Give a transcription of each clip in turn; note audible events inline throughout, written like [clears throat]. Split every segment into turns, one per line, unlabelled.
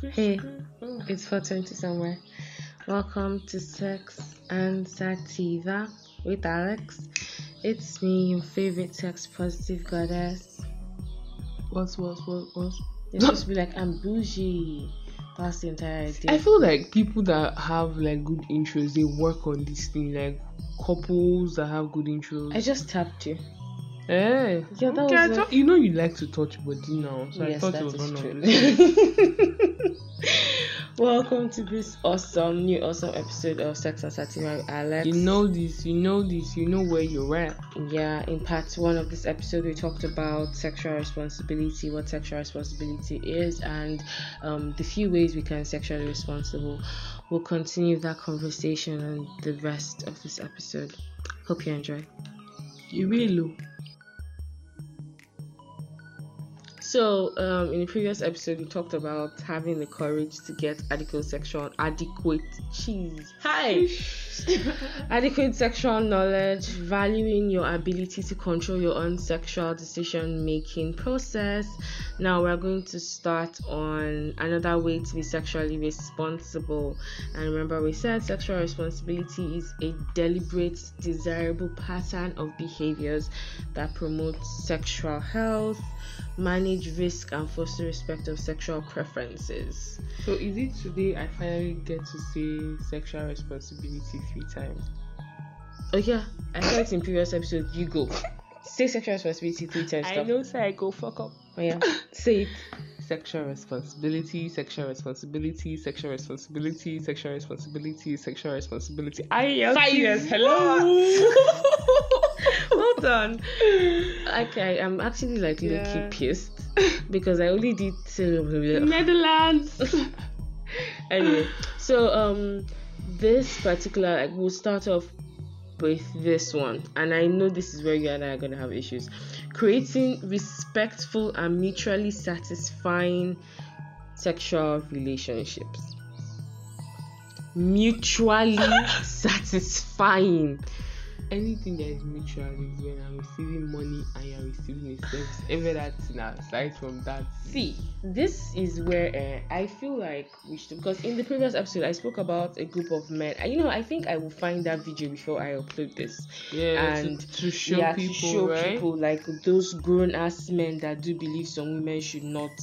Hey, it's 420 somewhere. Welcome to Sex and Sativa with Alex. It's me, your favorite sex positive goddess.
What's what what what?
It's supposed to be like, I'm bougie. That's the entire idea.
I feel like people that have like good intros, they work on this thing. Like couples that have good intros.
I just tapped you.
Eh,
Yeah, that
okay, I
was
thought, you know you like to touch body now, so I thought
that
it was
is
one of
true. [laughs] Welcome to this awesome, new awesome episode of Sex and Sativa with Alex.
You know this, you know this, you know where you're at.
Yeah, in part one of this episode, we talked about sexual responsibility, what sexual responsibility is, and um, the few ways we can sexually responsible. We'll continue that conversation and the rest of this episode. Hope you enjoy.
You really
So, um, in the previous episode, we talked about having the courage to get adequate sexual, adequate cheese. Hi. [laughs] adequate sexual knowledge, valuing your ability to control your own sexual decision making process. Now we're going to start on another way to be sexually responsible. And remember, we said sexual responsibility is a deliberate, desirable pattern of behaviors that promote sexual health, manage risk, and foster respect of sexual preferences.
So is it today I finally get to say sexual responsibility three times?
Oh yeah, I said it in previous episode. You go. Say sexual responsibility three times.
I know, say I go fuck up.
Oh yeah. Say it.
Sexual responsibility, sexual responsibility, sexual responsibility, sexual responsibility, sexual responsibility. [laughs] I
Five.
yes, hello.
well done. Okay, I'm actually like
Yeah.
key pissed because I only did
Netherlands. [laughs]
anyway. So um, this particular like we'll start off with this one, and I know this is where you and I are gonna have issues. Creating respectful and mutually satisfying sexual relationships. Mutually [laughs] satisfying.
Anything that is mutual is when I'm receiving money and you're receiving a service. Ever that thing aside from that.
See, this is where uh, I feel like we should because in the previous episode I spoke about a group of men. And, you know, I think I will find that video before I upload this.
Yeah,
And,
to, to show
yeah,
people,
to show
right?
people like those grown ass men that do believe some women should not.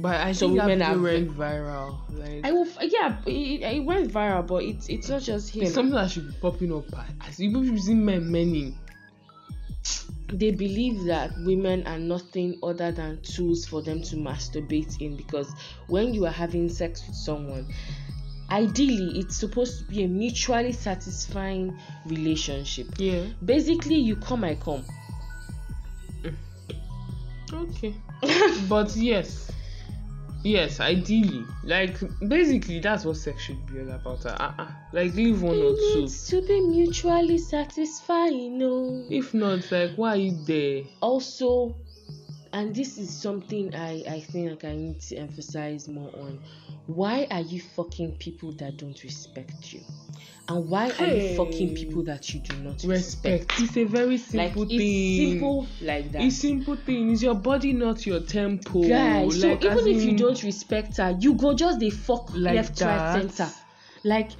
But I
Some
think
women
that video went viral. Like
I will, f- yeah, it, it went viral, but it's it's not just him.
it's something that should be popping up as even using men many.
they believe that women are nothing other than tools for them to masturbate in because when you are having sex with someone ideally it's supposed to be a mutually satisfying relationship
Yeah.
basically you come i come mm.
Okay. [laughs] but yes. Yes, ideally. Like basically that's what sex should be all about. Uh, uh, like leave one or
it
two.
needs to be mutually satisfying no
If not, like why are you there?
also and this is something i i think like i need to emphasize more on why are you fucking people that don't respect you and why are you fucking people that you do not respect,
Respect. It's a very
like
simple
it's
thing.
simple like that
It's simple thing. Is your body not your temple?
guys so even if you don't respect her you go just dey fuck
like
left right center like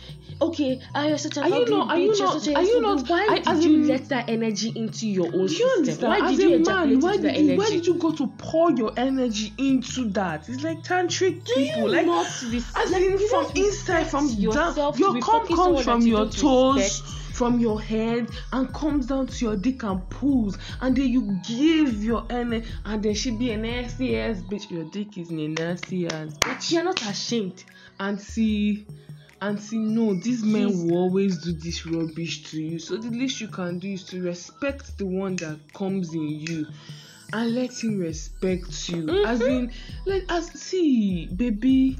okay ah you're such an
Are you not- are you
you're
not-
such a
are you not-
why
I-
did you
in-
let that energy into your own
Do you
system
understand?
why did you
a man, why did you why did you go to pour your energy into that? It's like tantric
do
people.
you
like
not res-
as
like,
in from inside, from down. Your cum comes from
you
your toes,
respect.
from your head, and comes down to your dick and pulls, and then you give your energy, and then she be a nasty ass bitch. Your dick is a nasty ass bitch.
you're not ashamed
And see, and see, no, these men will always do this rubbish to you. So the least you can do is to respect the one that comes in you. And let him respect you. As
Mhm.
in, like, as see, baby,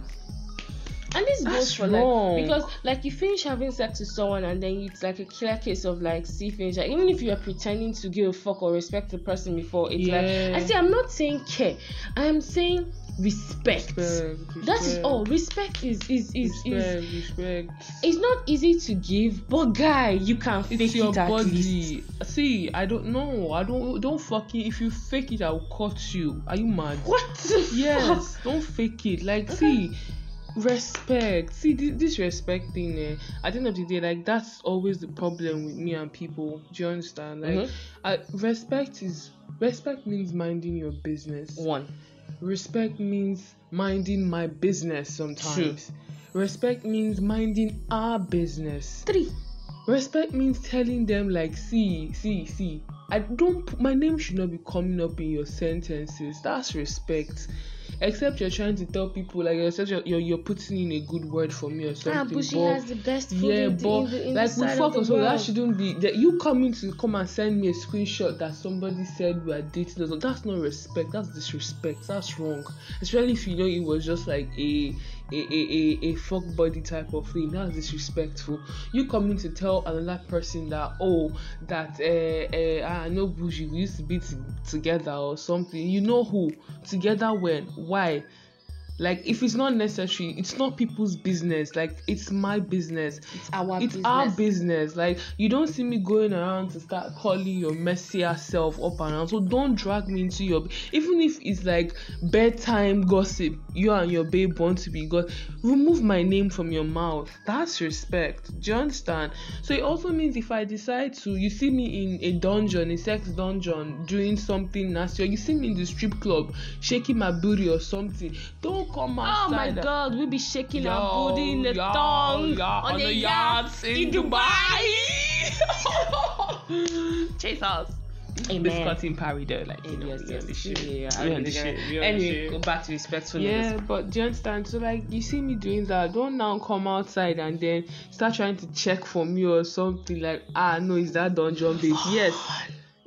and this
That's
goes for
wrong.
like because like you finish having sex with someone and then it's like a clear case of like see finish like even if you are pretending to give a fuck or respect the person before it's like I see I'm not saying care I am saying respect.
Respect,
That is all. Respect is is is
Respect,
is
respect.
it's not easy to give, but guy, you can fake
It's your
it at least.
body. See, I don't know. I don't don't fucking. If you fake it, I'll cut you. Are you mad?
What fuck?
Yes, don't fake it. Like, see, respect see this, this respect thing eh, at the end of the day like that's always the problem with me and people do you understand like
Mhm.
uh, respect is respect means minding your business
One.
Respect means minding my business sometimes. Respect means minding our business.
Three.
Respect means telling them like see see see. I don't my name should not be coming up in your sentences. That's respect. Except you're trying to tell people like except you're, you're, you're putting in a good word for me or
Ah,
something
Bushi
but-
has the best food
yeah
in the,
but
in the, in
like we fuck
the
that shouldn't be that you coming to come and send me a screenshot that somebody said we are dating us that's not respect. That's disrespect. That's wrong. Especially if you know it was just like a a a a, a fuck body type of thing. That's disrespectful. You coming to tell another person that oh that uh uh i know bougie we used to be t- together or something. You know who? Together when? Why like if it's not necessary it's not people's business. Like it's my business.
It's our
it's
business.
our business. Like you don't see me going around to start calling your messier self up and down. So don't drag me into your even if it's like bedtime gossip you and your babe want to be god remove my name from your mouth. That's respect. Do you understand? So it also means if i decide to you see me in a dungeon a sex dungeon doing something nasty or you see me in the strip club shaking my booty or something don't come
Oh my god, we be shaking
Yo,
our booty in the
yo,
tongue
yo,
on,
on
the
the
yachts
yachts
in
in
Dubai.
Chase [laughs] us.
Amen.
This cutting parry though, like you know,
Yes,
we the
yes,
shit.
yeah, yeah,
We
I
on the shit. The
Anyway,
shit.
go back to respectfulness.
Yeah, but do you understand? So like you see me doing that, don't now come outside and then start trying to check for me or something like ah no, is that dungeon babe? yes,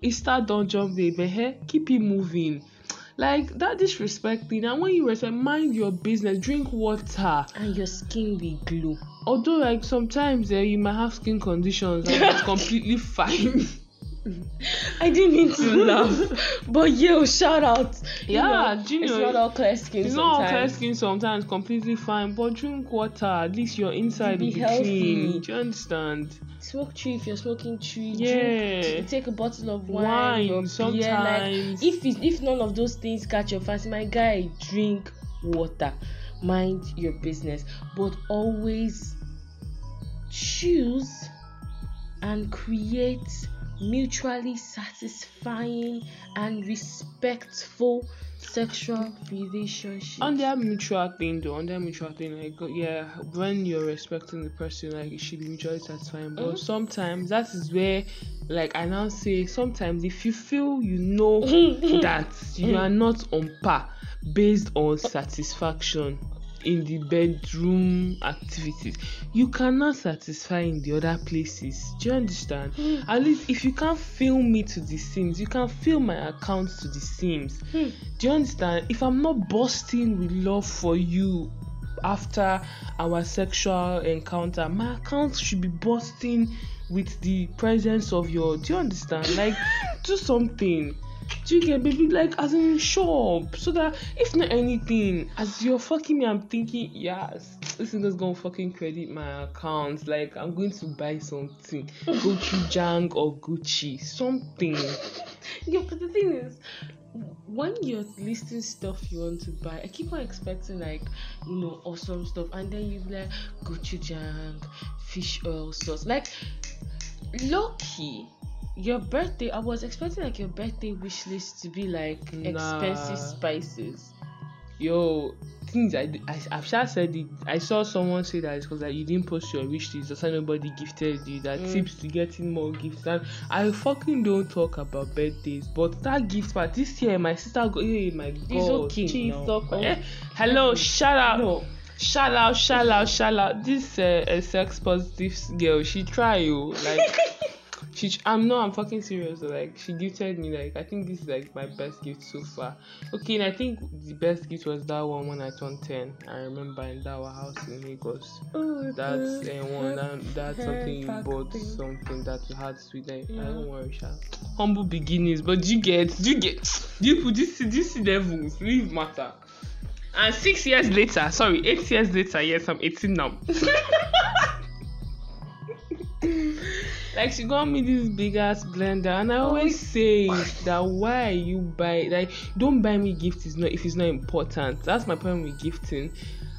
it's that dungeon babe. Eh? Keep it moving. Like that disrespect thing, and when you respect, mind your business, drink water.
And your skin will glow.
Although like sometimes eh, you might have skin conditions and it's [laughs] completely fine.
I didn't mean to laugh, but yo, shout out.
Yeah,
You
know, you
it's not all clear skin
It's not all clear
sometimes.
skin sometimes completely fine, but drink water. At least your inside
Be
will be
healthy.
clean. Do you understand?
Smoke tree if you're smoking tree.
Yeah.
Drink, take a bottle of wine,
Wine,
or beer. Like
sometimes.
if if none of those things catch your fancy, my guy, drink water. Mind your business, but always choose and create mutually satisfying and respectful sexual relationships.
On that mutual thing though, on that mutual thing, like yeah, when you're respecting the person, like it should be mutually satisfying. But
Mhm.
sometimes that is where, like I now say, sometimes if you feel you know [laughs] that you are not on par based on satisfaction in the bedroom activities. You cannot satisfy in the other places. Do you understand? At least if you can't fill me to the seams you can fill my account to the seams
Hmm.
do you understand? If i'm not bursting with love for you after our sexual encounter my account should be bursting with the presence of your do you understand? Like [laughs] do something do you get baby like as in shop so that if not anything as you're fucking me i'm thinking yes this nigga's gonna fucking credit my account. Like i'm going to buy something. Gucci jang or gucci something.
Yeah, but the thing is, when you're listing stuff you want to buy, I keep on expecting like, you know, awesome stuff, and then you like Gucci Jang, fish oil sauce. Like, low key, your birthday. I was expecting like your birthday wish list to be like
Nah.
expensive spices.
yo things i i i've just said it i saw someone say that it's because like you didn't post your wish list that's why nobody gifted you that
Mm.
tips to getting more gifts and i fucking don't talk about birthdays but that gift part this year my sister go hey my god
okay
Jesus
now.
Christ. Eh, hello shout out
No,
shout out shout out shout out this uh, uh, sex positive girl she try you like [laughs] she i'm no i'm fucking serious like she gifted me like i think this is like my best gift so far. Okay and i think the best gift was that one when i turned 10 i remember in that our house in lagos. That's
the
uh, one that, that's something you bought
thing.
something that you had sweet like, i don't worry Sha. humble beginnings but do you get do you get you put this this levels? Leave matter? And six years later sorry eight years later yes i'm 18 now [laughs] [laughs] like she got me this big ass blender and i always say that why you buy like don't buy me gift is not if it's not important. That's my problem with gifting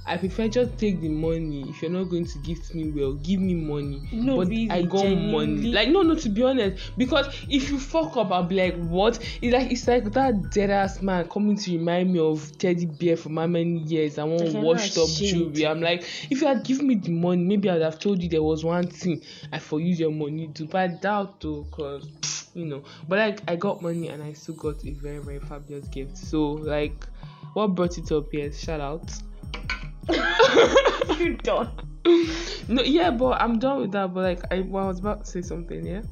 I prefer just take the money. If you're not going to gift me well, give me money.
No,
but
really,
I got money. Like no, no. To be honest, because if you fuck up, I'll be like, what? It's like it's like that dead ass man coming to remind me of teddy bear from how many years I want washed up jewelry. I'm like, if you had given me the money, maybe I'd have told you there was one thing I for use your money to. But I doubt though, cause you know. But like I got money and I still got a very very fabulous gift. So like, what brought it up here? Shout out. [laughs]
you done.
No, yeah, but I'm done with that. But like, I, well, I was about to say something. Yeah.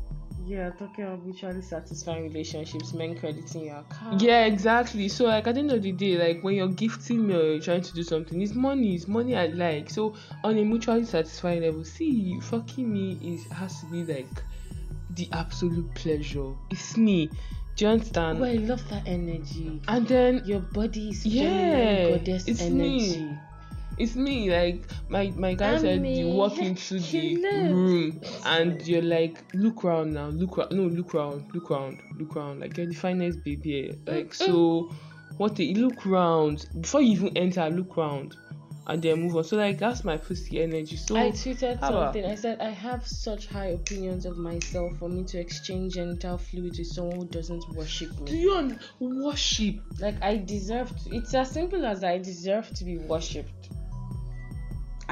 Yeah, talking about mutually satisfying relationships, men crediting your account.
Yeah, exactly. So like at the end of the day, like when you're gifting me or you're trying to do something, it's money, it's money I like. So on a mutually satisfying level, see, fucking me is has to be like the absolute pleasure. It's me. Do you understand?
Well, I love that energy.
and then
Your body is
Yeah,
goddess
it's
energy.
me. It's me. Like my my guy said, you walk into the room and you're like, look round now, look round, no, look round, look round, look round. Like you're the finest baby. Like so, what the look round before you even enter, look round, and then move on. So like that's my pussy energy. So
I tweeted something. I said I have such high opinions of myself for me to exchange genital fluid with someone who doesn't worship
do
me.
you un- worship?
Like I deserve. To, it's as simple as I deserve to be worshipped.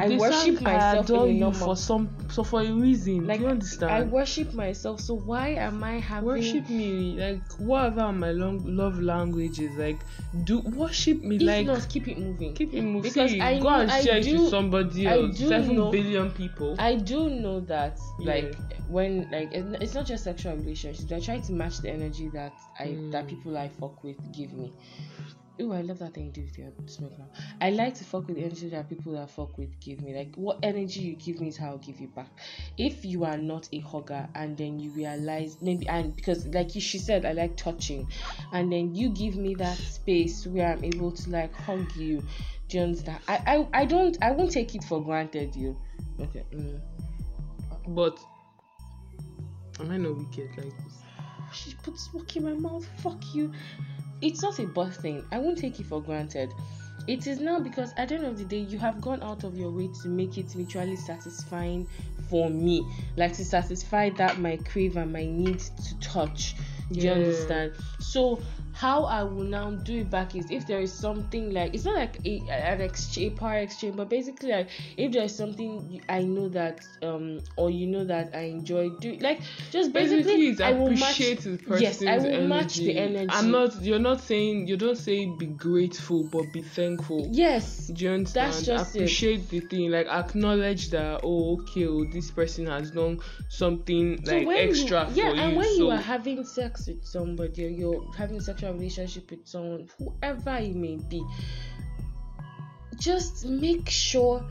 I
They
worship
I
myself in
adore you
normal.
for some, so for a reason.
like
do you understand?
I worship myself. So why am I having?
worship me like whatever my long love language is like do worship me
If
like
not, keep it moving.
keep it moving
Because
See,
I
go
know-
and
I
share it
do-
with somebody
I
else
do
seven
know-
billion people
I do know that, like,
Yeah.
when like it's not just sexual relationships. I try to match the energy that I that
Mm.
people I fuck with give me. Ooh, I love that thing you do with your smoke now. I like to fuck with the energy that people that I fuck with give me. Like, what energy you give me is how I'll give you back. If you are not a hugger and then you realize maybe and because like you, she said, I like touching, and then you give me that space where I'm able to like hug you. Do you understand? I I, I don't I won't take it for granted. You okay? Mm.
but am I not wicked like this
she puts smoke in my mouth. Fuck you. It's not a bad thing. I won't take it for granted. It is now because at the end of the day, you have gone out of your way to make it mutually satisfying for me. Like to satisfy that my crave and my need to touch. Do you understand? So how I will now do it back is if there is something like it's not like a, an exchange, a power exchange, but basically like if there is something I know that um or you know that I enjoy doing, like just basically,
basically
I will match
appreciate the person's
yes, I will
energy.
match the energy.
i'm not you're not saying you don't say be grateful but be thankful
Yes.
do you understand?
That's just it.
Appreciate the thing, like acknowledge that oh okay, oh, this person has done something like
when
extra
you, yeah,
for you.
and when
so
you are having sex with somebody or you're having relationship with someone, whoever it may be, just make sure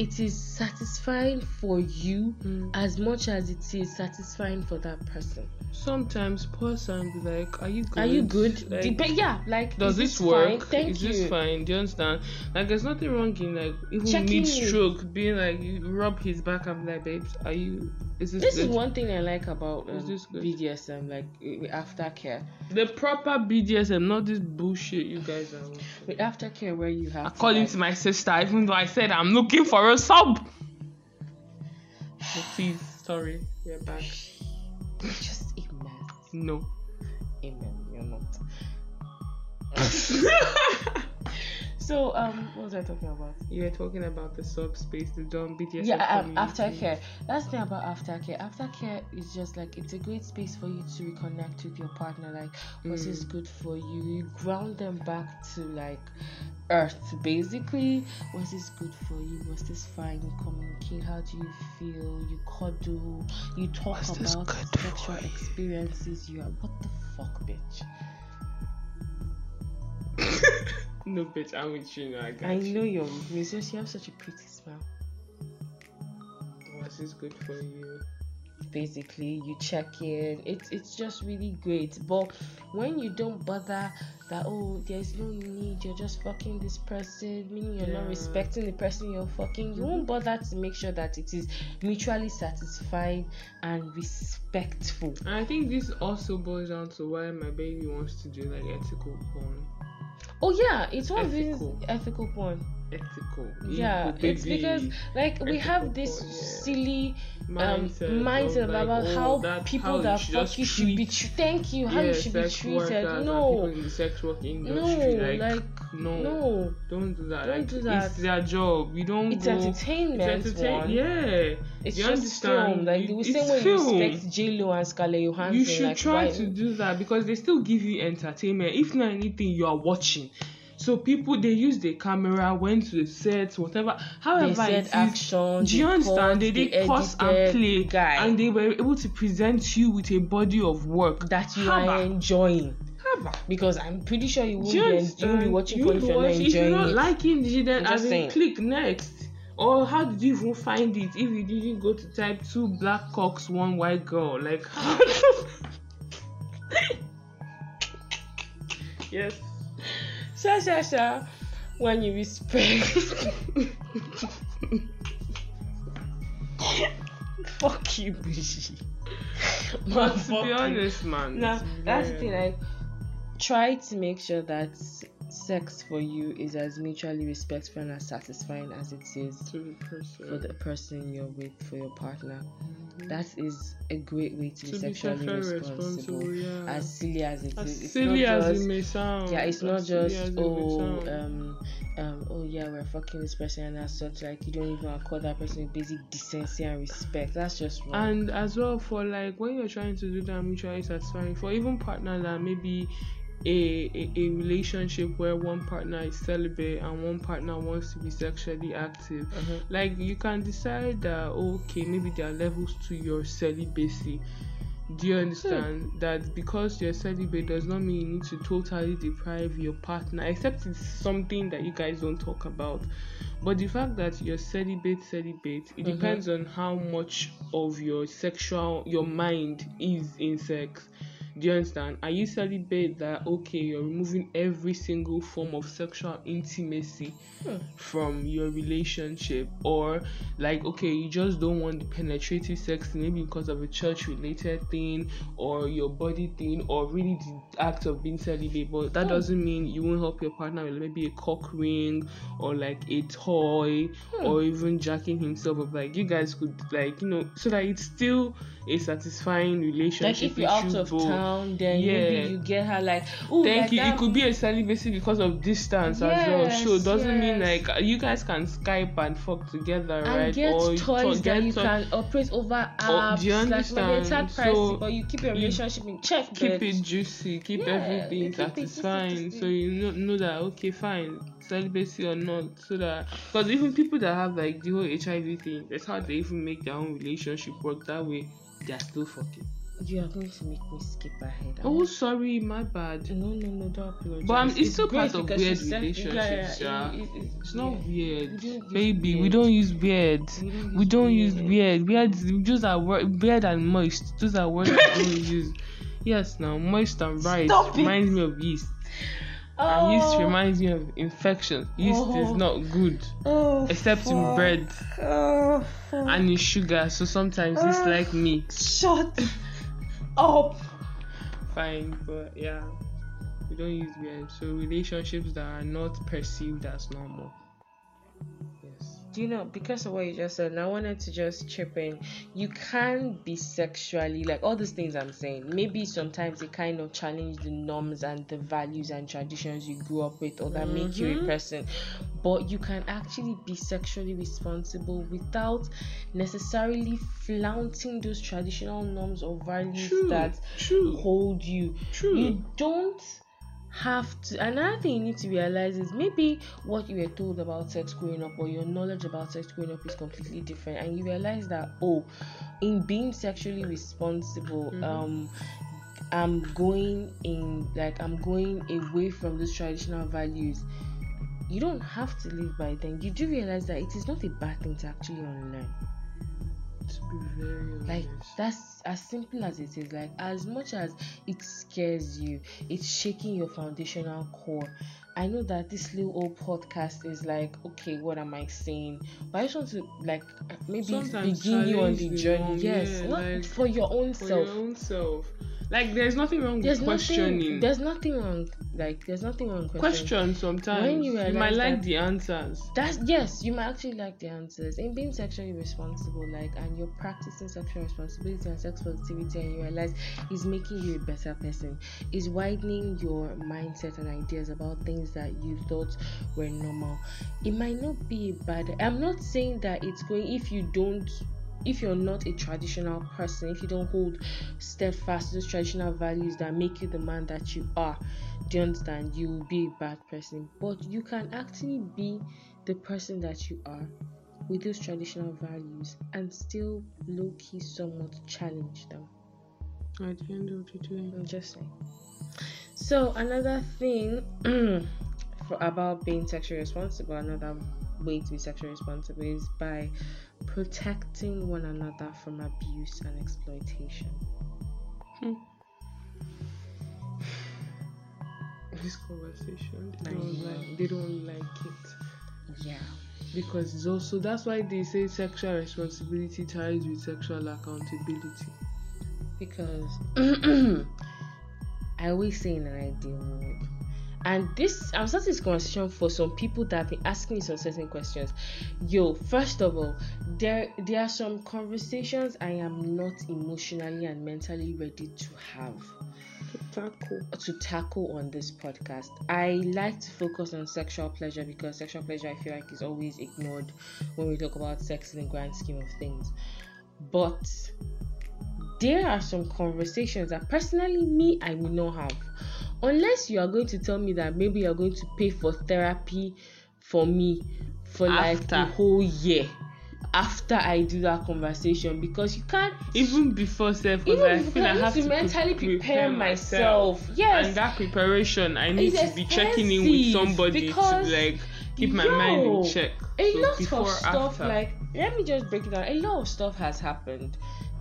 it is satisfying for you
Mm.
as much as it is satisfying for that person.
sometimes pause and be like, Are you good?
Are you good?
Like,
yeah, like
does
is
this
fine?
work?
Thank
Is
you.
this fine? Do you understand? Like there's nothing wrong in like even mid stroke being like you rub his back and be like, babes, are you is this,
This
good?
is one thing I like about
Is
um,
this?
BDSM, like with aftercare.
the proper BDSM, not this bullshit you guys are.
With aftercare, where you have to,
According
like,
to my sister, even though I said I'm looking for a sub. But please, sorry, we're back.
just amen.
No.
Amen. You're not. [laughs] [laughs] so um, what was I talking about?
You were talking about the subspace, the John BDSM.
Yeah, um, aftercare. That's the thing about aftercare. Aftercare is just like it's a great space for you to reconnect with your partner. Like, what is
Mm.
good for you? You ground them back to like earth, basically. What is good for you? Was this fine? You communicate. How do you feel? You cuddle. You talk
this
about sexual
you?
experiences. You are what the fuck, bitch. [laughs]
no, bitch, I'm with you now. I got
I
you.
know you're with me. You have such a pretty smile.
Was this good for you?
basically you check in it's it's just really great but when you don't bother that oh there's no need you're just fucking this person meaning you're not respecting the person you're fucking you won't mm-hmm. bother to make sure that it is mutually satisfying and respectful
And I think this also boils down to why my baby wants to do like ethical porn.
Oh yeah it's one of these
Ethical.
ethical porn
ethical.
yeah it's because like we have this
yeah.
silly um
mindset,
mindset
like,
about
oh,
how people
how
that fuck you should be
treat,
tre- thank you how
yeah,
you should be treated
workers and people
no
in the sex work
no like,
like, no,
no
don't do that.
Don't
like,
do that.
It's their job. We don't
it's
go.
entertainment
It's entertain- Yeah.
it's
you
just
understand?
film like the same way
film.
you respect J Lo and Scarlett Johansson
You should
like,
try
why-
to do that because they still give you entertainment. If not anything, you are watching. So people they use the camera, went to the set, whatever. However,
they said
it is,
action
do you
they
understand? They did pause and play,
guy
and they were able to present you with a body of work.
that you
Haba.
are enjoying
Haba.
because I'm pretty sure you won't be, you won't be watching
You
if you're not
If
enjoying
you're not
it
liking it, then as in click next. Or how did you even find it if you didn't go to type two black cocks, one white girl? Like, [laughs] [laughs] yes.
Sha sha sha. When you respect. Fuck you, bitch.
But to be honest, man,
Now that's the thing. Like, try to make sure that sex for you is as mutually respectful and as satisfying as it is
to the person.
for the person you're with, for your partner. That is a great way to be
to be
sexually
sexually
responsible.
responsible, yeah.
As silly as it
As
is, it's
silly as
just
it may sound.
yeah it's not just
as it may
oh um um oh yeah we're fucking this person and as such like you don't even accord that person with basic decency and respect that's just wrong
and as well for like when you're trying to do that mutually satisfying for even partner that maybe a, a a relationship where one partner is celibate and one partner wants to be sexually active.
Mhm.
like you can decide that okay maybe there are levels to your celibacy. Do you understand? That because you're celibate does not mean you need to totally deprive your partner except it's something that you guys don't talk about. But the fact that you're celibate celibate it
Mhm.
depends on how much of your sexual your mind is in sex do you understand are you celibate that okay you're removing every single form of sexual intimacy
Hmm.
from your relationship or like okay you just don't want the penetrative sex maybe because of a church related thing or your body thing or really the act of being celibate but that
Hmm.
doesn't mean you won't help your partner with maybe a cock ring or like a toy
Hmm.
or even jacking himself up like you guys could like you know so that it's still a satisfying relationship
like if you're out
you
of
both.
town then
Yeah.
maybe you get her like oh
Thank
like
you.
that-
It could be a celibacy because of distance as well.
Yes,
So it doesn't mean like you guys can Skype and fuck together,
and
right?
get
or
toys
to-
that you
toy-
can operate over
Oh,
apps
do you
like
understand?
hard pricey
So,
but you keep your
you
relationship in check
keep
bitch.
it juicy, keep
Yeah,
everything
you
satisfying, so you know, know that okay, fine, celibacy or not, so that because even people that have like the whole HIV thing, that's how they even make their own relationship work that way. They're still fucking.
you are going to make me skip ahead I'm
Oh, sorry, my bad.
No, no, no, don't apologize.
But, um, it's still part of weird
she
relationships, yeah.
it- it-
It's not
yeah.
weird,
We don't use
baby. We don't use weird.
We don't
We don't use
weird.
weird. Weird. Those are word. Weird and moist. Those are words we don't [laughs] use. Yes, now moist and bright
Stop it.
reminds me of yeast. And yeast
Oh,
reminds me of infection. Yeast is
Oh.
not good,
oh,
except in bread
Oh,
and in sugar. So sometimes it's
Ah.
like me.
shut [laughs] up.
Fine, but yeah, we don't use weird. So relationships that are not perceived as normal.
Do you know because of what you just said? And I wanted to just chip in. You can be sexually like all these things I'm saying. Maybe sometimes it kind of challenge the norms and the values and traditions you grew up with, or that make you a
Mhm.
person. But you can actually be sexually responsible without necessarily flaunting those traditional norms or values
True.
that
True.
hold you.
True.
You don't have to another thing you need to realize is maybe what you were told about sex growing up or your knowledge about sex growing up is completely different. And you realize that oh in being sexually responsible
Mhm.
um i'm going in like i'm going away from those traditional values. You don't have to live by them. You do realize that it is not a bad thing to actually unlearn.
To be very
like that's as simple as it is. Like as much as it scares you it's shaking your foundational core. I know that this little old podcast is like okay what am i saying? But i just want to like maybe
Sometimes
begin you on the journey. yes
yeah,
not
like,
for your own
for
self.
your own self. Like there's nothing wrong
there's
with questioning.
nothing there's nothing wrong like there's nothing wrong with questioning.
Question sometimes.
When you
you, might like the answers.
That's yes, you might actually like the answers. In being sexually responsible, like and you're practicing sexual responsibility and sex positivity and you realize is making you a better person, is widening your mindset and ideas about things that you thought were normal. It might not be a bad I'm not saying that it's going if you don't if you're not a traditional person, if you don't hold steadfast to those traditional values that make you the man that you are, do you understand? You will be a bad person. But you can actually be the person that you are with those traditional values and still low key somewhat challenge them.
At the end of the day.
I'm just saying. So another thing [clears throat] for about being sexually responsible, another way to be sexually responsible is by protecting one another from abuse and exploitation. Hmm.
This conversation, they don't like. They don't like it
Yeah.
because it's also that's why they say sexual responsibility ties with sexual accountability.
Because [clears throat] I always say in an ideal world. And this, I'm starting this conversation for some people that have been asking me some certain questions. Yo, first of all, there there are some conversations I am not emotionally and mentally ready to have To
Tackle.
to tackle on this podcast. I like to focus on sexual pleasure because sexual pleasure I feel like is always ignored when we talk about sex in the grand scheme of things. But there are some conversations that personally me I will not have. Unless you are going to tell me that maybe you're going to pay for therapy for me for like
After.
a whole year after I do that conversation because you can't
Even before self,
Even
because I feel I
I
have
to
to
mentally
pre-
prepare myself. Yes.
And that preparation, I need to be checking in with somebody to like keep my mind in check.
a
So
lot of stuff
after.
like let me just break it down a lot of stuff has happened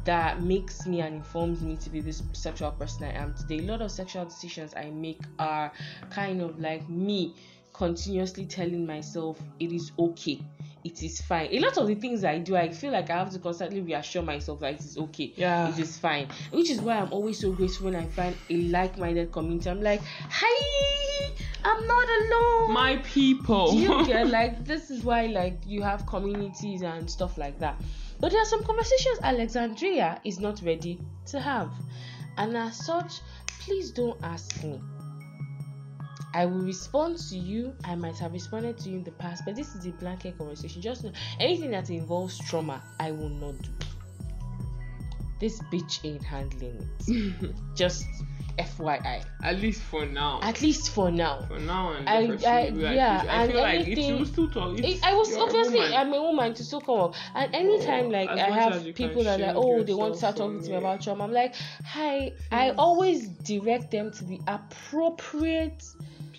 that makes me and informs me to be this sexual person i am today. A lot of sexual decisions i make are kind of like me continuously telling myself it is okay it is fine. A lot of the things i do i feel like i have to constantly reassure myself that it is okay
Yeah.
it is fine which is why i'm always so grateful when i find a like-minded community. I'm like hi i'm not alone.
My people.
do you get [laughs] like this is why like you have communities and stuff like that but there are some conversations alexandria is not ready to have and as such please don't ask me I will respond to you. I might have responded to you in the past, but this is a blanket conversation. Just know anything that involves trauma, I will not do. This bitch ain't handling it. [laughs] Just FYI.
At least for now.
At least for now.
for now and
I- I-
like
yeah.
I
and
feel like
anything-
will still talk.
It, I was obviously. I'm a woman to still come up, and oh, anytime
Oh,
like I have people that are like, oh, they want to start talking to me about trauma, I'm like, hi. I always direct them to the appropriate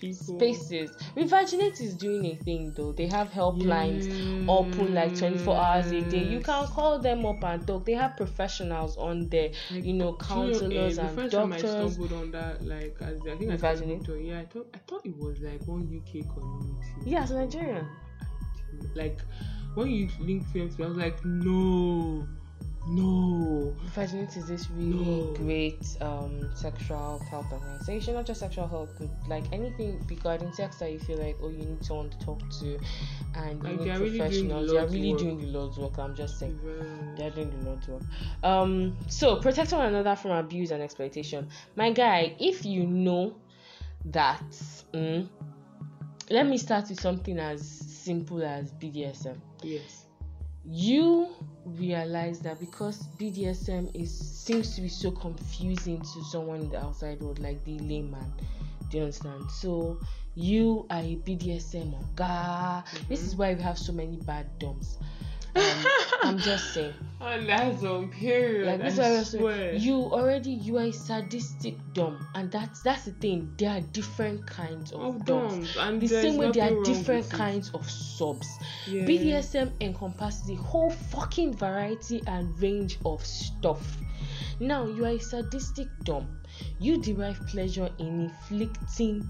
people.
spaces. Revaginate is doing a thing though. They have helplines open like 24 hours a day. You can call them up and talk. They have professionals on there,
Like,
you know,
you
counselors
eh,
and
time I
doctors.
stumbled on that, like, as I think I yeah, I thought I thought it was like one UK community.
Yeah, it's Nigerian.
Like when you link films, I was like, no, no.
Vaginate is this really
No.
great um, sexual health organization, not just sexual health, but like anything regarding sex that you feel like, oh, you need someone to talk to, and you
Like,
need
they're really doing the
professionals. They're really
work.
doing the Lord's work. I'm just saying. They're doing the Lord's work. Um, so protect one another from abuse and exploitation. My guy, if you know that, mm, let me start with something as simple as BDSM.
Yes.
You realize that because BDSM is seems to be so confusing to someone in the outside world, like the layman. Do you understand? So you are a BDSM oga. Oh, this mm-hmm. is why we have so many bad doms. Um, I'm just saying. [laughs]
Oh, that's on period.
like this
I
I'm saying, you already you are a sadistic dom and that's that's the thing there are different kinds of,
of
doms
doms, and
the same way there are different
it.
kinds of subs
Yeah.
BDSM encompasses a whole fucking variety and range of stuff. Now, you are a sadistic dom. You derive pleasure in inflicting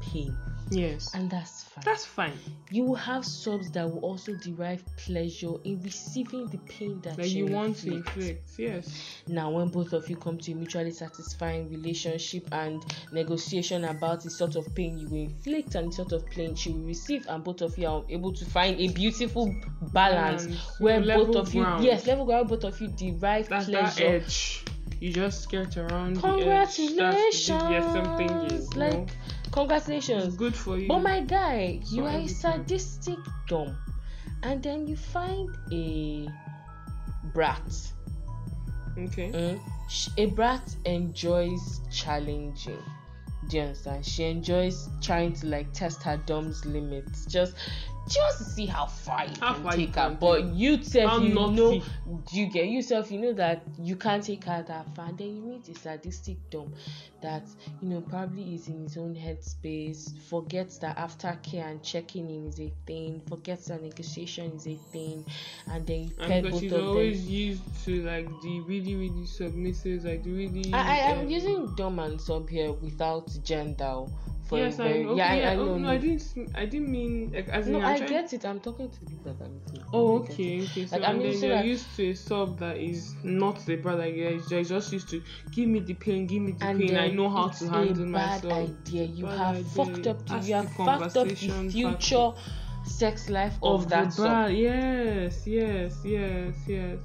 pain.
Yes.
and that's fine.
That's fine.
you will have subs that will also derive pleasure in receiving the pain that
Like you want to
inflict.
inflict. Yes.
Now, when both of you come to a mutually satisfying relationship and negotiation about the sort of pain you will inflict and the sort of pain she will receive, and both of you are able to find a beautiful balance where both of you,
ground.
yes, level ground, both of you derive
That's that
pleasure.
edge. You just skirt around
Congratulations!
the edge. That's yes, something is.
Like,
know?
Congratulations.
Good for you.
But my guy, you
For
are a sadistic dom, and then you find a brat.
okay.
Mm. A brat enjoys challenging. Do you understand? She enjoys trying to like test her dom's limits. Just to see how far you
How
can
far you
take her. But you
How
you know, you get yourself, you know that you can't take her that far. And then you meet a sadistic dom that you know probably is in his own headspace, forgets that aftercare and checking in is a thing, forgets that negotiation is a thing, and then you
And because she's
of them.
always used to like the really, really submissive, like the really.
I, I am
um,
using dom and sub here without gender for
Yes,
a
I,
very
okay,
yeah, I, I
oh,
know.
no, I didn't. I didn't mean like as in.
no,
I'm
I
trying-
get it. I'm talking to the people that I'm listening.
Oh,
I
okay, okay. So
Like, I mean,
then
so
you're
that-
used to a sub that is not the brother. Yeah, you're just used to give me the pain, give me the
And
pain. I know how to handle
a bad
myself.
idea. You
Bad
have
idea.
fucked up. The,
That's
you have fucked up the future sex life of, that
the
sub.
Yes, yes, yes, yes.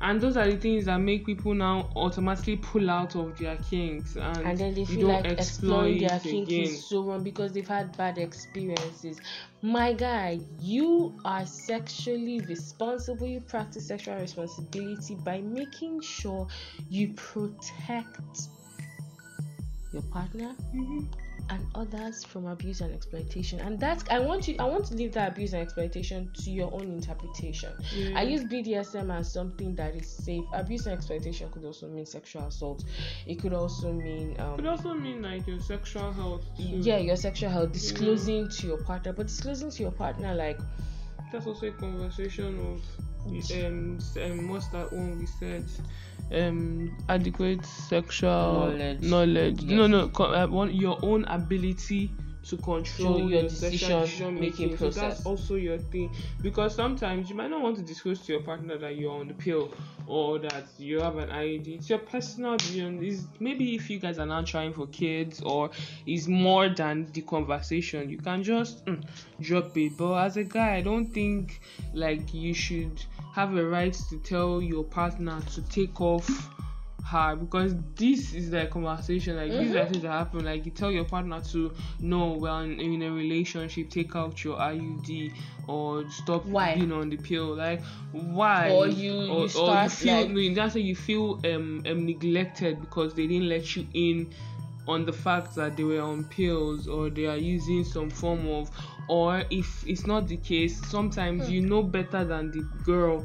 And those are the things that make people now automatically pull out of their kinks, and,
and then they feel
don't
like exploring their
exploit
kink
again.
is so wrong because they've had bad experiences. My guy, you are sexually responsible. You practice sexual responsibility by making sure you protect your partner
Mhm.
And others from abuse and exploitation. And that's I want you I want to leave that abuse and exploitation to your own interpretation.
Yeah.
I use BDSM as something that is safe. Abuse and exploitation could also mean sexual assault. It could also mean um,
Could also mean like your sexual health. Too.
yeah, your sexual health, disclosing to your partner, but disclosing to your partner like
That's also a conversation of um, um what's that one we said um adequate sexual
Knowledge.
knowledge.
Yes.
No, no, co- uh, your own ability to control
your
your, sexual
decision-making
decision-making. So
process.
that's also your thing because sometimes you might not want to disclose to your partner that you're on the pill or that you have an IUD. It's your personal decision. Is maybe if you guys are now trying for kids or is more than the conversation, you can just mm, drop it. But as a guy, I don't think like you should have a right to tell your partner to take off her because this is the conversation like these are things that happen. Like you tell your partner to no well in, in a relationship take out your iud or stop
Why?
being on the pill. Like why?
Or you- or, you start,
feel
like-
no that's why you feel um, um neglected because they didn't let you in on the fact that they were on pills or they are using some form of or if it's not the case sometimes
Hmm.
you know better than the girl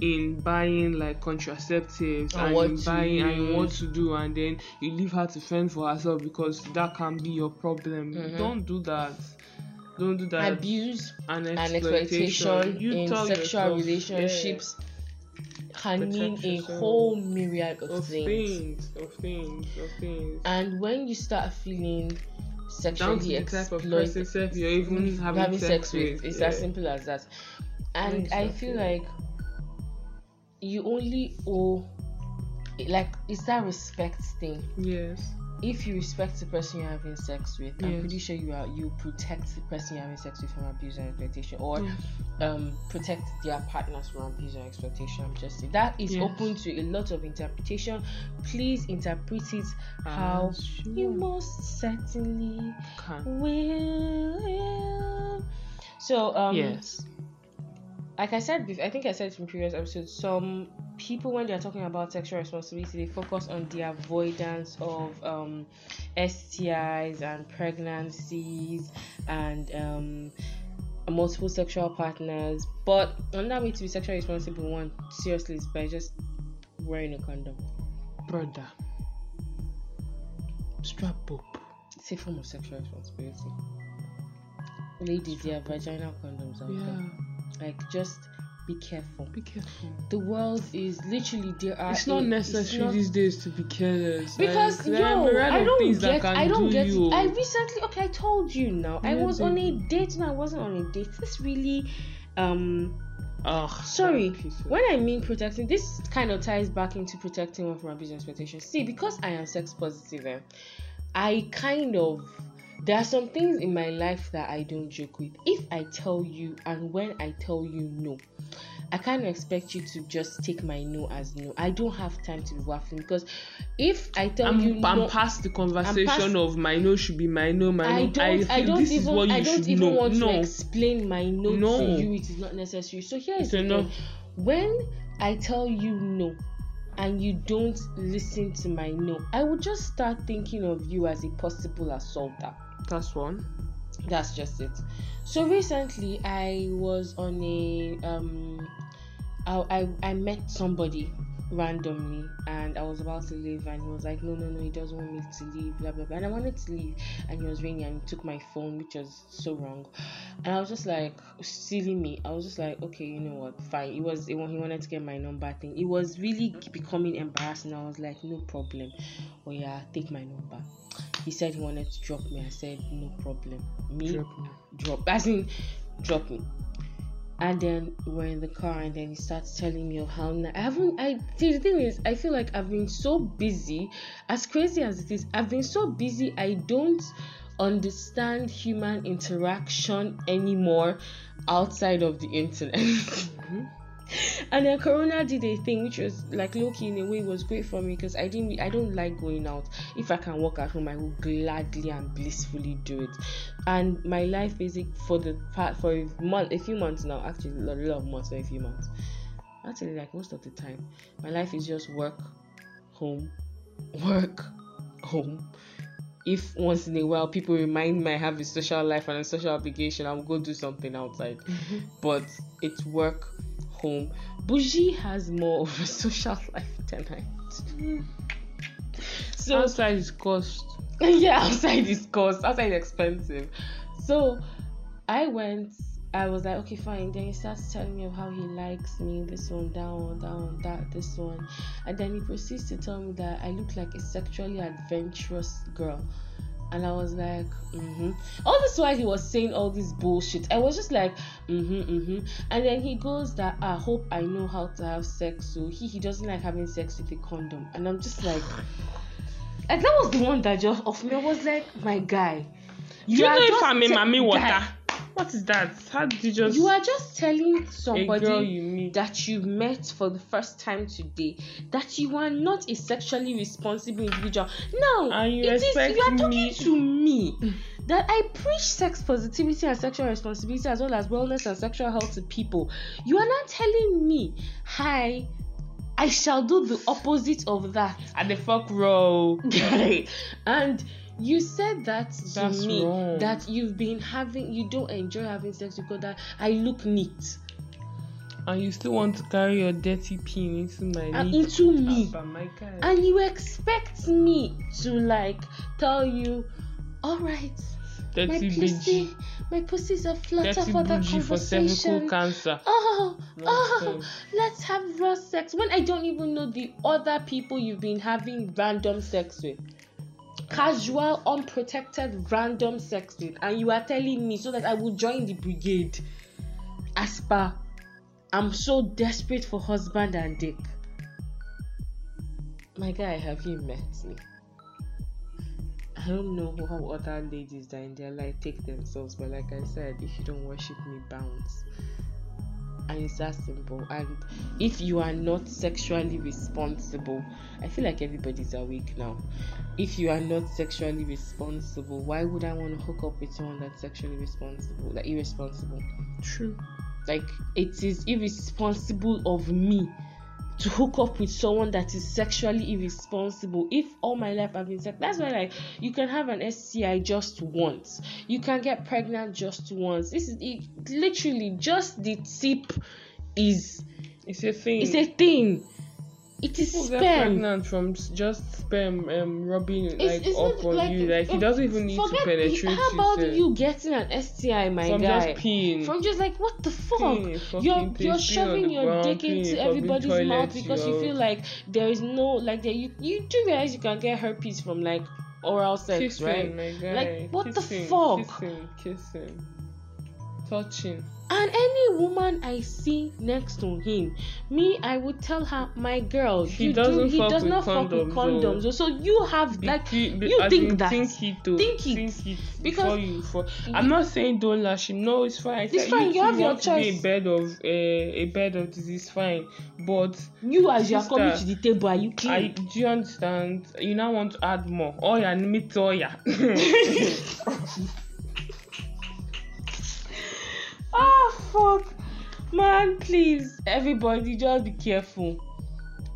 in buying like contraceptives
And
and,
what
in
to
buying and what to do and then you leave her to fend for herself because that can be your problem.
Mhm.
don't do that. Don't do that.
Abuse
and
and
exploitation, You
in sexual
yourself,
relationships can mean a whole myriad of,
of
things.
things. Of things. Of things.
And when you start feeling sexually
the type of person self you're even having,
having sex with, it's
yeah.
as simple as that. And I feel like you only owe, like, it's that respect thing.
yes
If you respect the person you're having sex with, I'm pretty sure you are you protect the person you're having sex with from abuse and exploitation, or
Yes.
um protect their partners from abuse and exploitation. I'm just saying that is
Yes.
open to a lot of interpretation. Please interpret it how
you
you most certainly
can
will. So um
yes
like I said, I think I said it in previous episodes. Some people, when they're talking about sexual responsibility, they focus on the avoidance of um, STIs and pregnancies and um, multiple sexual partners. But another way to be sexually responsible, one seriously, is by just wearing a condom.
brother strap up
It's a form of sexual responsibility. Ladies, there are vaginal condoms out there. Like just be careful.
Be careful.
The world is literally there are.
It's not
a-
necessary
not-
these days to be careless.
because
like,
yo, I don't get, I don't
do
get.
you.
I recently, okay, I told you now. I
Yeah,
was on a date and I wasn't on a date. This really, um,
Ugh,
sorry.
that piece of-
When I mean protecting, this kind of ties back into protecting one from abuse and expectation. See, because I am sex positive, eh, I kind of there are some things in my life that I don't joke with. If I tell you and when I tell you no, I of expect you to just take my no as no. I don't have time to be waffling because if I tell
I'm,
you
I'm
no,
past the conversation
past-
of my no should be my no, my
I
no.
don't. I,
feel
don't
this is what
even. I don't even
know.
want
no.
to explain my no,
No.
to you. It is not necessary. So here is the
no.
thing. When I tell you no, and you don't listen to my no, I will just start thinking of you as a possible assaulter.
That's one.
That's just it. So recently, I was on a um, I I, I met somebody randomly and I was about to leave and he was like no no no he doesn't want me to leave blah blah blah. And I wanted to leave and he was ringing and he took my phone which was so wrong. And I was just like silly me. I was just like okay you know what? Fine. It was it, he wanted to get my number thing. It was really becoming embarrassing I was like no problem. Oh yeah take my number. He said he wanted to drop me. I said no problem. Me?
Drop me.
drop as in drop me and then we're in the car and then he starts telling me of how ni- i haven't i see the thing is i feel like i've been so busy as crazy as it is i've been so busy i don't understand human interaction anymore outside of the internet [laughs] mm-hmm. [laughs] and then corona did a thing which was like low-key in a way was great for me because i didn't i don't like going out. If i can work at home i will gladly and blissfully do it. And my life basic for the part for a month a few months now actually a lot of months not a few months actually like most of the time my life is just work home [laughs] work home. If once in a while people remind me i have a social life and a social obligation i'll go do something outside. [laughs] But it's work home bougie has more of a social life than i do so
outside is cost. [laughs]
yeah, outside is cost, outside is expensive. So I went, I was like, okay, fine. Then he starts telling me of how he likes me, this one, that one, that one, that, this one. And then he proceeds to tell me that I look like a sexually adventurous girl. And I was like, mm-hmm. All this while he was saying all this bullshit, I was just like, mm-hmm, mm-hmm. And then he goes that I hope I know how to have sex. So he, he doesn't like having sex with a condom. And I'm just like, like that was the one that just off me. I was like, my guy.
Do you know if I'm
te-
mommy
guy,
water? What is that? How did you just
You are just telling somebody
you
that you met for the first time today that you are not a sexually responsible individual. Now,
And you
it is you are talking
me-
to me that I preach sex positivity and sexual responsibility as well as wellness and sexual health to people. You are not telling me, hi, I shall do the opposite of that.
And the fuck row. [laughs]
and you said that to
That's
me
wrong.
that you've been having you don't enjoy having sex because that I look neat.
And you still want to carry your dirty pin into my
and into me.
Ah, my
and you expect me to like tell you all right my
dirty
pussy
bitch.
my pussy is a flutter
Dirty
for that
bougie for cervical cancer.
oh oh let's have raw sex. When I don't even know the other people you've been having random sex with casual unprotected random sex with and you are telling me so that i will join the brigade. As per i'm so desperate for husband and dick. My guy have you met me? I don't know how other ladies that in their life take themselves but like i said if you don't worship me bounce and it's that simple. And if you are not sexually responsible i feel like everybody's awake now. If you are not sexually responsible why would i want to hook up with someone that's sexually responsible like irresponsible?
True.
like it is irresponsible of me to hook up with someone that is sexually irresponsible. If all my life i've been sex that's why like you can have an sti just once. You can get pregnant just once. This is it, literally just the tip is
It's a thing.
it's a thing it is
People get pregnant from just sperm um, rubbing
It's,
like up on
like
you. Like he
um,
doesn't even need to penetrate
How about
you.
you getting an STI, my
from
guy?
just peeing.
From just like what the fuck?
Peeing
You're you're shoving your
ground,
dick into everybody's
toilet,
mouth because you
you're-
feel like there is no like there you you do realize you can get herpes from like oral sex,
kissing,
right? Like, what the fuck?
Kissing, kissing, touching.
And any woman I see next to him, me, I would tell her, my girl,
He
you
doesn't
do, he
fuck
does not fuck with
condoms,
condoms. So you have like
Be- be-
you think
in
that.
Think it, though.
Think it.
Think it
Because-
you. For, I'm not saying don't lash him. No, it's fine.
It's
Like,
fine, you have
too
your
want to be
choice.
a bed of uh, a bed of disease, fine. But
you as you are coming to the table, are you
I
clean?
do you understand? You now want to add more. Oh yeah, me oh yeah.
Ah fuck, man! Please, everybody, just be careful.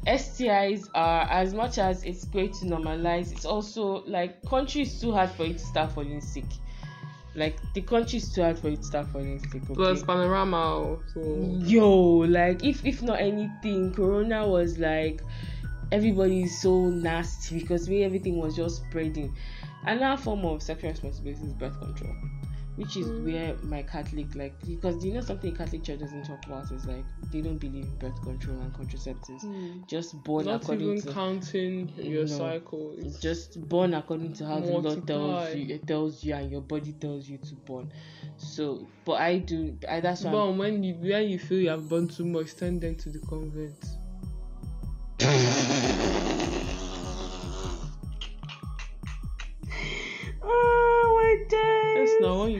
STIs are as much as it's great to normalize. It's also like country is too hard for you to start falling sick. Like the country is too hard for you to start falling sick. Okay?
Plus panorama. oh, So
Yo, like if if not anything, Corona was like everybody is so nasty because way everything was just spreading. Another form of sexual responsibility is birth control, which is
Mm.
where my Catholic like because you know something Catholic Church doesn't talk about is like they don't believe in birth control and contraceptives. Just born
not
according
even
to
counting your
No.
cycle.
it's
It's
just born according to how the Lord tells you, it tells you, and your body tells you to born. So, but I do. I, that's why. I'm-
But when you when you feel you have born too much, send them to the convent. [laughs]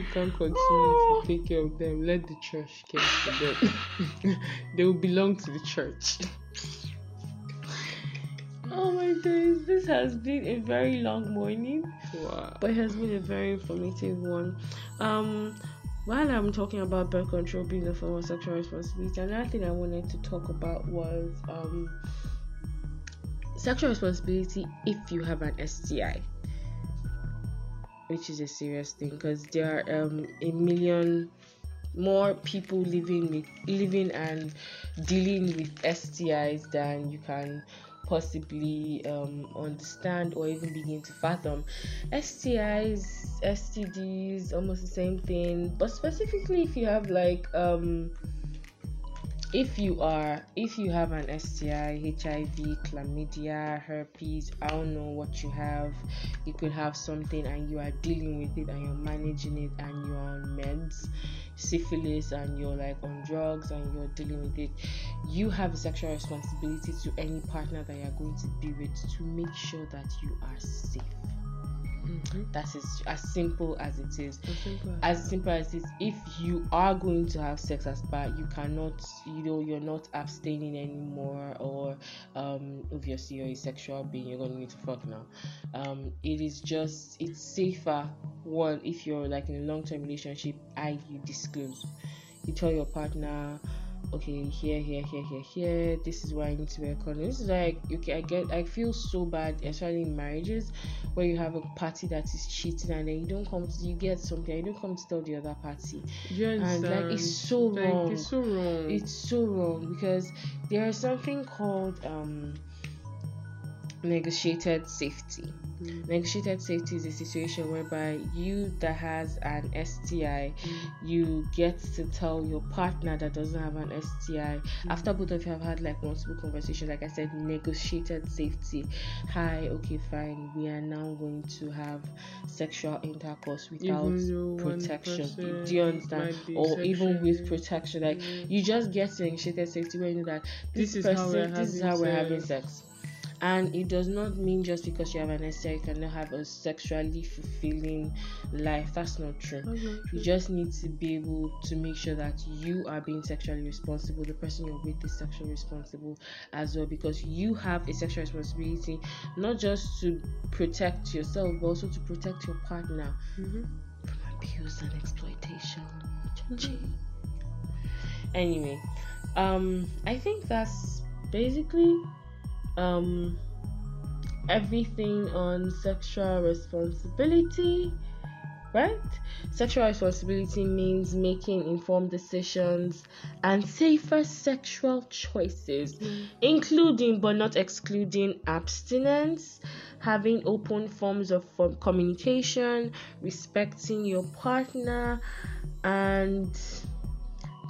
you can't continue to take care of them, let the church care for them. [laughs] they will belong to the church.
Oh my days, this has been a very long morning,
Wow.
but it has been a very informative one. Um, while I'm talking about birth control being a form of sexual responsibility, another thing I wanted to talk about was um, sexual responsibility if you have an STI, which is a serious thing because there are um, a million more people living with living and dealing with STIs than you can possibly um, understand or even begin to fathom. STIs, STDs, almost the same thing, but specifically if you have like um, if you are if you have an STI, HIV, chlamydia, herpes, I don't know what you have. You could have something and you are dealing with it and you're managing it and you're on meds, syphilis and you're like on drugs and you're dealing with it. You have a sexual responsibility to any partner that you're going to be with to make sure that you are safe.
Mm-hmm.
That is as simple as it is.
As simple as
as simple as it is. If you are going to have sex as part you cannot you know you're not abstaining anymore or um obviously you're a sexual being you're gonna need to fuck now. Um it is just it's safer one if you're like in a long-term relationship i you disclose. You tell your partner okay here here here here here. This is why i need to wear condom this is like okay i get i feel so bad especially in marriages where you have a party that is cheating and then you don't come to you get something you don't come to tell the other party.
You
and like it's so
Like,
wrong.
It's so wrong.
it's so wrong because there is something called um negotiated safety. Negotiated safety is a situation whereby you that has an STI
Mm.
you get to tell your partner that doesn't have an STI
Mm.
after both of you have had like multiple conversations like I said negotiated safety. Hi okay fine. We are now going to have sexual intercourse without
Even though one
protection. Do you understand? or even with protection. Like you just get to negotiated safety when you know that this,
This is how
person
we're
this is how we're having
sex.
And it does not mean just because you have an STI you cannot have a sexually fulfilling life that's not true
That's not
you just need to be able to make sure that you are being sexually responsible the person you're with is sexually responsible as well because you have a sexual responsibility not just to protect yourself but also to protect your partner
Mhm.
from abuse and exploitation. Anyway, um, I think that's basically um everything on sexual responsibility. right? Sexual responsibility means making informed decisions and safer sexual choices, including but not excluding abstinence, having open forms of communication, respecting your partner, and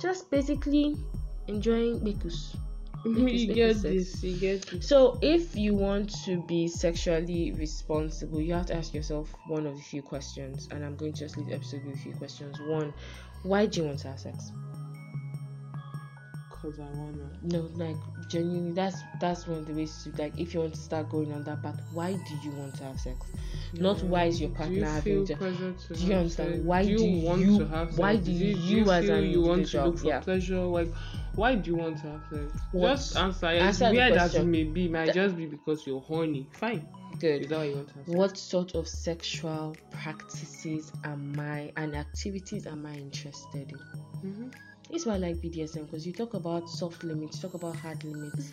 just basically enjoying bikus.
You get this. You get this.
So, if you want to be sexually responsible, you have to ask yourself one of the few questions, and I'm going to just leave the episode with a few questions. One, why do you want to have sex?
Cause I wanna.
No, like genuinely, that's that's one of the ways to like if you want to start going on that path. Why do you want to have sex? Not why is your
Do
partner
you
having to-
to
do you understand?
sex?
Why
do
do
you want
you-
to have sex?
why
sex?
do
you,
you as an
you want to look for
yeah.
pleasure? Like, why do you want to have sex?
What?
Just answer. As
Answer
weird as it may be, might
Th-
just be because you're horny. Fine.
Good.
Is that why you want to have sex?
What sort of sexual practices am I and activities am I interested in?
Mm-hmm.
This is why I like BDSM because you talk about soft limits, you talk about hard limits.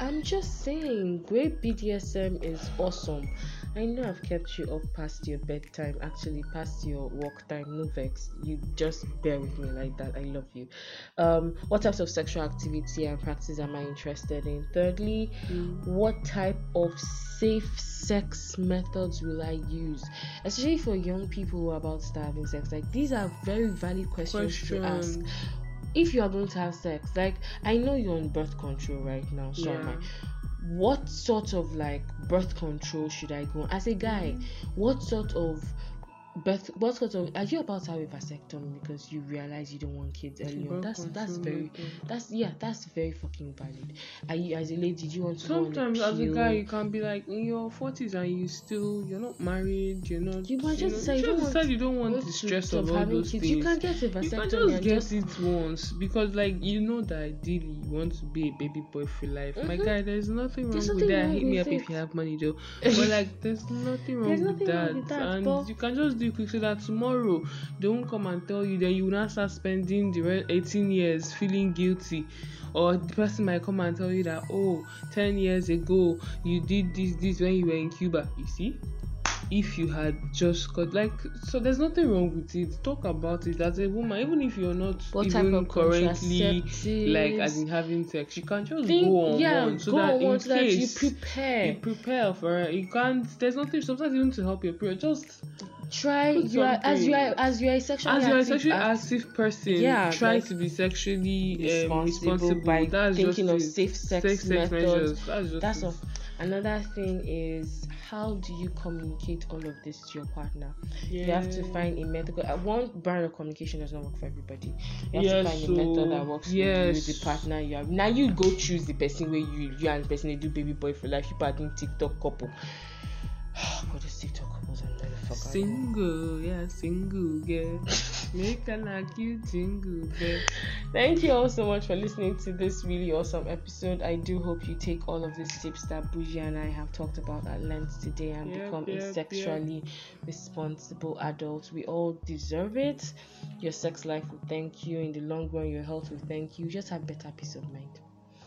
I'm just saying, great BDSM is awesome. I know I've kept you up past your bedtime, actually past your work time. No vex. You just bear with me like that. I love you. Um, what types of sexual activity and practice am I interested in? Thirdly, what type of safe sex methods will I use? Especially for young people who are about to having sex. Like these are very valid questions to ask if you are going to have sex like i know you're on birth control right now so am I. What sort of like birth control should i go? As a guy what sort of birth what sort of are you about to have a vasectomy because you realize you don't want kids early on that's that's very that's yeah that's very fucking valid are you as a lady do you want to go on a
Sometimes as a guy you can be like in your forties and you still you're not married, you're not
You might just
know,
decide you don't want
you don't want the stress
of
all those
kids
things.
you can get a vasectomy.
You can just get
just
it once because like you know that ideally you want to be a baby boy for life. My
Mhm.
guy, there's nothing wrong
There's
with
nothing
that.
wrong
Hit me
with
up if you have money though. [laughs] but like there's nothing wrong,
There's
with,
nothing
that.
wrong with that,
And
but-
you can just do quick so that tomorrow they won't come and tell you then you will not start spending the re- 18 years feeling guilty. Or the person might come and tell you that oh 10 years ago you did this this when you were in Cuba. You see? If you had just got like so there's nothing wrong with it talk about it as a woman even if you're not
what
even
of
currently like as in having sex you can just
Think-
go on
yeah,
one so
go
that
on
in
so that you prepare.
you prepare for it you can't there's nothing sometimes even to help your period just
try you are as you are as you are a sexually
as you're a
active
sexually
act-
active person
Yeah,
try
like,
to be sexually um,
responsible
responsible
by
that's
thinking of safe sex
sex, sex
methods.
measures that's just
that's
it.
Another thing is how do you communicate all of this to your partner? You have to find a method uh, one brand of communication does not work for everybody. You have
Yes,
to find a method that works
yes.
for you with the partner you have. Now you go choose the person where you you and the person they do baby boy for life. You partner tiktok couple. [sighs] God, this TikTok couples are annoying the out.
Single, yeah, single, yeah. Make a like you jingle, yeah.
Thank you all so much for listening to this really awesome episode. I do hope you take all of these tips that Bougie and I have talked about at length today and
Yep,
become
yep,
a
yep.
sexually responsible adult. We all deserve it. Your sex life will thank you. In the long run, your health will thank you. Just have better peace of mind.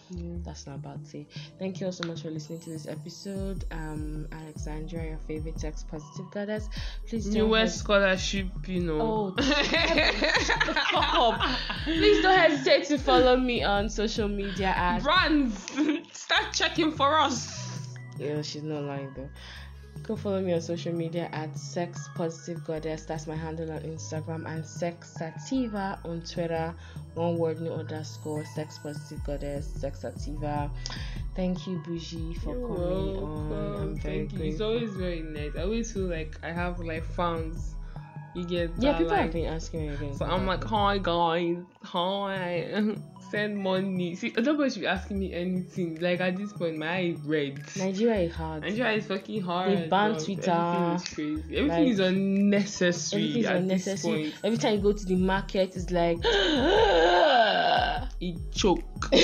Yeah.
That's not bad say. Thank you all so much for listening to this episode. Um Alexandra, your favorite sex positive goddess. Please don't
Newest scholarship, you know.
Oh, [laughs] shut fuck up. Please don't hesitate to follow me on social media at
Brands, [laughs] start checking for us.
yeah, she's not lying though. Go follow me on social media at Sex Positive Goddess. That's my handle on Instagram and Sex Sativa on Twitter. One word, no underscore. Sex Positive Goddess. Sex Sativa. Thank you, Bougie, for
You're
coming on. I'm very
Thank you. It's always very nice. I always feel like I have like fans. You get
yeah, people
like,
have been asking me again.
So I'm like, hi guys, hi, [laughs] send money. See, nobody should be asking me anything. Like at this point, my eye red.
Nigeria is hard.
Nigeria is fucking hard.
They
dog.
Twitter.
Everything is crazy. Everything
Like,
is unnecessary
Everything's
at
unnecessary.
this point.
Every time you go to the market, it's like. [gasps]
It choke. [laughs] [laughs]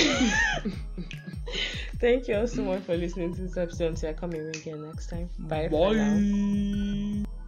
Thank you all so much for listening to this episode. Until I come here again next time. Bye.
Bye.